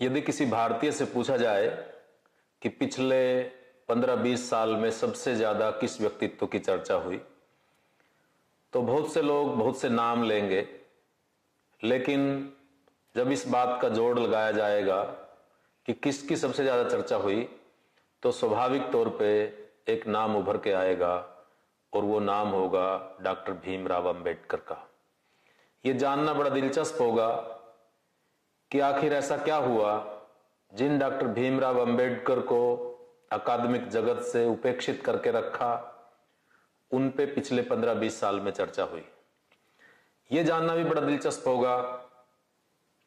यदि किसी भारतीय से पूछा जाए कि पिछले 15-20 साल में सबसे ज़्यादा किस व्यक्तित्व की चर्चा हुई तो बहुत से लोग बहुत से नाम लेंगे, लेकिन जब इस बात का जोड़ लगाया जाएगा कि किसकी सबसे ज़्यादा चर्चा हुई तो स्वाभाविक तौर पे एक नाम उभर के आएगा और वो नाम होगा डॉक्टर भीमराव अंबेडकर का। ये जानना बड़ा दिलचस्प होगा कि आखिर ऐसा क्या हुआ? जिन डॉक्टर भीमराव अंबेडकर को अकादमिक जगत से उपेक्षित करके रखा, उन पे पिछले 15-20 साल में चर्चा हुई। यह जानना भी बड़ा दिलचस्प होगा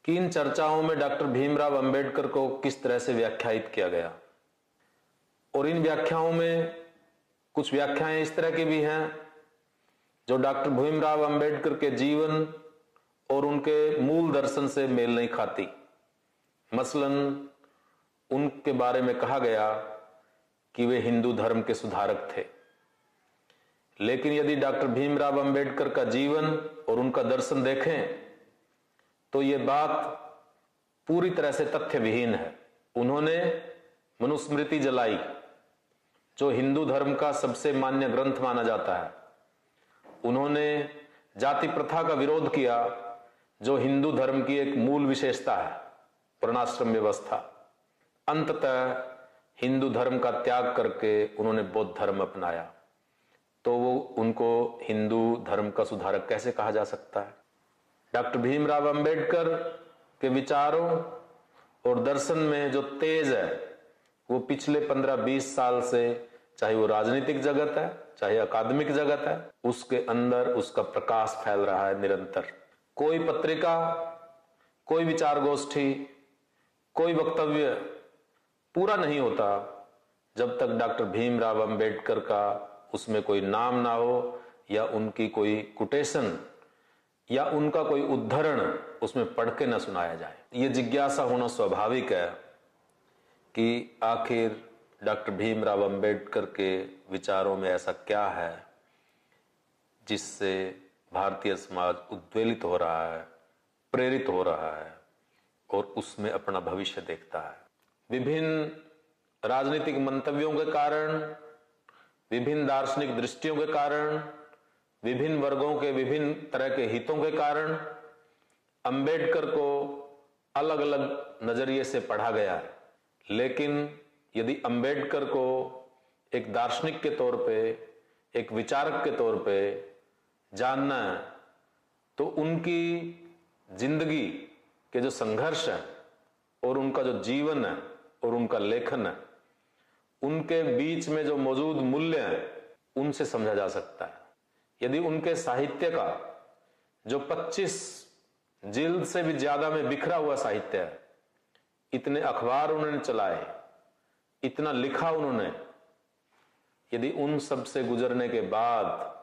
कि इन चर्चाओं में डॉक्टर भीमराव अंबेडकर को किस तरह से व्याख्यायित किया गया। और इन व्याख्याओं में कुछ व्याख्याएँ इस तरह की भी हैं, जो डॉक्टर भीमराव अंबेडकर के जीवन और उनके मूल दर्शन से मेल नहीं खाती। मसलन, उनके बारे में कहा गया कि वे हिंदू धर्म के सुधारक थे। लेकिन यदि डॉक्टर भीमराव अंबेडकर का जीवन और उनका दर्शन देखें तो यह बात पूरी तरह से तथ्य विहीन है। उन्होंने मनुस्मृति जलाई, जो हिंदू धर्म का सबसे मान्य ग्रंथ माना जाता है। उन्होंने जाति प्रथा का विरोध किया जो हिंदू धर्म की एक मूल विशेषता है वर्णाश्रम व्यवस्था। अंततः हिंदू धर्म का त्याग करके उन्होंने बौद्ध धर्म अपनाया। तो वो उनको हिंदू धर्म का सुधारक कैसे कहा जा सकता है? डॉक्टर भीमराव अंबेडकर के विचारों और दर्शन में जो तेज है, वो पिछले 15-20 साल से चाहे वो राजनीतिक जगत है, चाहे अकादमिक जगत है, उसके अंदर उसका प्रकाश फैल रहा है निरंतर। कोई पत्रिका, कोई विचार गोष्ठी कोई वक्तव्य पूरा नहीं होता जब तक डॉक्टर भीमराव अंबेडकर का उसमें कोई नाम ना हो या उनकी कोई कुटेशन या उनका कोई उद्धरण उसमें पढ़ के ना सुनाया जाए। ये जिज्ञासा होना स्वाभाविक है कि आखिर डॉक्टर भीमराव अंबेडकर के विचारों में ऐसा क्या है जिससे भारतीय समाज उद्वेलित हो रहा है, प्रेरित हो रहा है और उसमें अपना भविष्य देखता है। विभिन्न राजनीतिक मंतव्यों के कारण, विभिन्न दार्शनिक दृष्टियों के कारण, विभिन्न वर्गों के विभिन्न तरह के हितों के कारण अंबेडकर को अलग अलग नज़रिए से पढ़ा गया है। लेकिन यदि अंबेडकर को एक दार्शनिक के तौर पे, एक विचारक के तौर पे जानना है तो उनकी ज़िंदगी के जो संघर्ष है, और उनका जो जीवन है, और उनका लेखन है, उनके बीच में जो मौजूद मूल्य है, उनसे समझा जा सकता है। यदि उनके साहित्य का जो 25 जिल्द से भी ज़्यादा में बिखरा हुआ साहित्य है, इतने अखबार उन्होंने चलाए, इतना लिखा उन्होंने, यदि उन सबसे गुजरने के बाद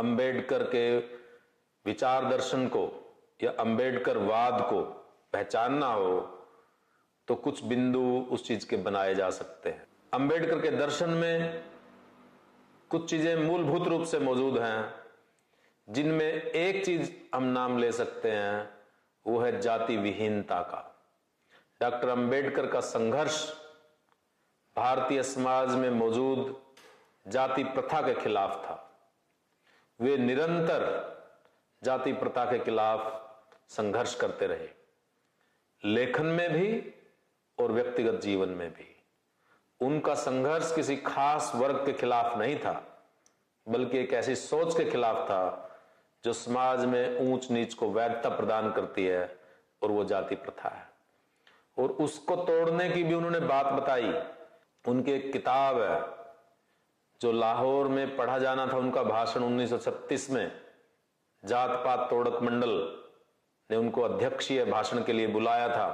अंबेडकर के विचार दर्शन को या अंबेडकर वाद को पहचानना हो तो कुछ बिंदु उस चीज़ के बनाए जा सकते हैं। अंबेडकर के दर्शन में कुछ चीज़ें मूलभूत रूप से मौजूद हैं, जिनमें एक चीज़ हम नाम ले सकते हैं, वो है जाति विहीनता का। डॉक्टर अंबेडकर का संघर्ष भारतीय समाज में मौजूद जाति प्रथा के खिलाफ था। वे निरंतर जाति प्रथा के खिलाफ संघर्ष करते रहे। लेखन में भी और व्यक्तिगत जीवन में भी। उनका संघर्ष किसी खास वर्ग के खिलाफ नहीं था, बल्कि एक ऐसी सोच के खिलाफ था, जो समाज में ऊंच नीच को वैधता प्रदान करती है और वो जाति प्रथा है। और उसको तोड़ने की भी उन्होंने बात बताई। उनकी एक किताब है जो लाहौर में पढ़ा जाना था उनका भाषण 1936 में जात पात तोड़क मंडल ने उनको अध्यक्षीय भाषण के लिए बुलाया था।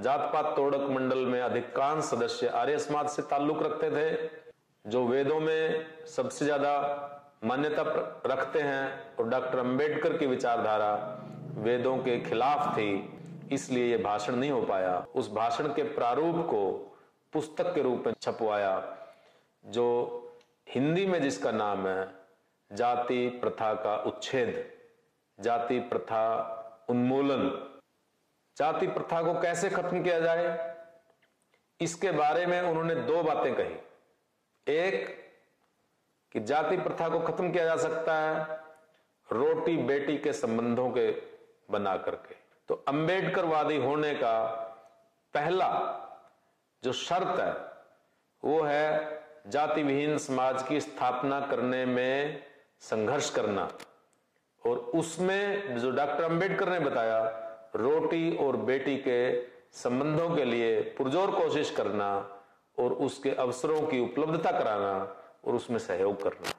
जात पात तोड़क मंडल में अधिकांश सदस्य आर्य समाज से ताल्लुक रखते थे, जो वेदों में सबसे ज़्यादा मान्यता रखते हैं और डॉक्टर अंबेडकर की विचारधारा वेदों के खिलाफ थी, इसलिए यह भाषण नहीं हो पाया। उस भाषण के प्रारूप को पुस्तक के रूप में छपवाया, जो हिंदी में जिसका नाम है, जाति प्रथा का उच्छेद, जाति प्रथा उन्मूलन। जाति प्रथा को कैसे खत्म किया जाए? इसके बारे में उन्होंने दो बातें कही। एक, कि जाति प्रथा को खत्म किया जा सकता है रोटी बेटी के संबंधों के बना करके तो अंबेडकरवादी होने का पहला जो शर्त है, वो है जाति विहीन समाज की स्थापना करने में संघर्ष करना और उसमें जो डॉक्टर अंबेडकर ने बताया, रोटी और बेटी के संबंधों के लिए पुरजोर कोशिश करना और उसके अवसरों की उपलब्धता कराना और उसमें सहयोग करना।